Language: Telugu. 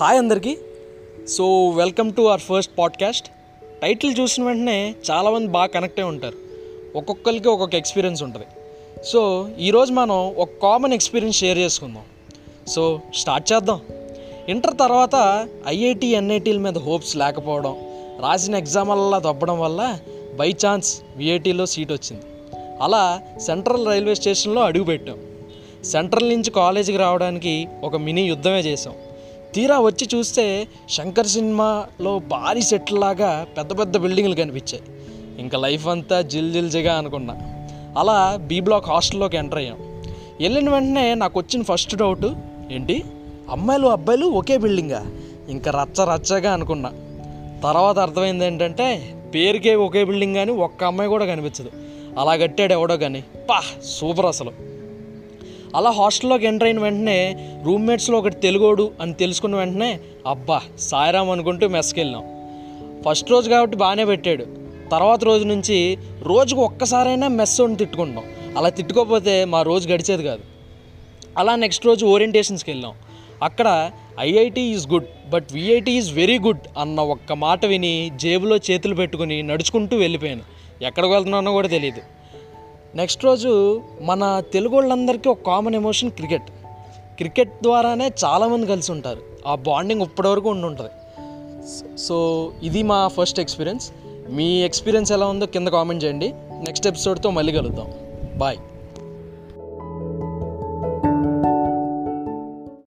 హాయ్ అందరికీ. So welcome to our first podcast title చూసిన వెంటనే చాలామంది బాగా కనెక్ట్ అయి ఉంటారు. ఒక్కొక్కరికి ఒక్కొక్క ఎక్స్పీరియన్స్ ఉంటుంది. సో ఈరోజు మనం ఒక కామన్ ఎక్స్పీరియన్స్ షేర్ చేసుకుందాం. సో స్టార్ట్ చేద్దాం. ఇంటర్ తర్వాత ఐఐటి ఎన్ఐటీల మీద హోప్స్ లేకపోవడం రాసిన ఎగ్జామ్లలా దొబ్బడం వల్ల బై ఛాన్స్ విఐటీలో సీట్ వచ్చింది. అలా సెంట్రల్ రైల్వే స్టేషన్లో అడుగుపెట్టాం సెంట్రల్ నుంచి కాలేజీకి రావడానికి ఒక మినీ యుద్ధమే చేసాం. తీరా వచ్చి చూస్తే శంకర్ సినిమాలో భారీ సెట్ లాగా పెద్ద పెద్ద బిల్డింగ్లు కనిపించాయి. ఇంకా లైఫ్ అంతా జిల్ జిల్ జిగా అనుకున్నా. అలా బీ బ్లాక్ హాస్టల్లోకి ఎంటర్ అయ్యాం. వెళ్ళిన వెంటనే నాకు వచ్చిన ఫస్ట్ డౌట్ ఏంటి? అమ్మాయిలు అబ్బాయిలు ఒకే బిల్డింగా? ఇంకా రచ్చ రచ్చగా అనుకున్నా. తర్వాత అర్థమైంది ఏంటంటే పేరుకే ఒకే బిల్డింగ్ కానీ ఒక్క అమ్మాయి కూడా కనిపించదు. అలా కట్టాడు ఎవడో కానీ పా సూపర్ అసలు. అలా హాస్టల్లోకి ఎంటర్ అయిన వెంటనే రూమ్మేట్స్లో ఒకటి తెలుగోడు అని తెలుసుకున్న వెంటనే అబ్బా సాయిరామ్ అనుకుంటూ మెస్కి వెళ్ళాం ఫస్ట్ రోజు కాబట్టి బాగానే పెట్టాడు. తర్వాత రోజు నుంచి రోజుకు ఒక్కసారైనా మెస్ అని తిట్టుకుంటాం అలా తిట్టుకోకపోతే మా రోజు గడిచేది కాదు. అలా నెక్స్ట్ రోజు ఓరియంటేషన్స్కి వెళ్ళాం అక్కడ IIT is good but VIT is very good అన్న ఒక్క మాట విని జేబులో చేతులు పెట్టుకుని నడుచుకుంటూ వెళ్ళిపోయాను. ఎక్కడికి వెళ్తున్నానో కూడా తెలియదు. నెక్స్ట్ రోజు మన తెలుగు వాళ్ళందరికీ ఒక కామన్ ఎమోషన్ క్రికెట్ క్రికెట్ ద్వారానే చాలామంది కలిసి ఉంటారు. ఆ బాండింగ్ ఇప్పటివరకు ఉండి ఉంటుంది. సో ఇది మా ఫస్ట్ ఎక్స్పీరియన్స్ మీ ఎక్స్పీరియన్స్ ఎలా ఉందో కింద కామెంట్ చేయండి. నెక్స్ట్ ఎపిసోడ్తో మళ్ళీ కలుద్దాం. బాయ్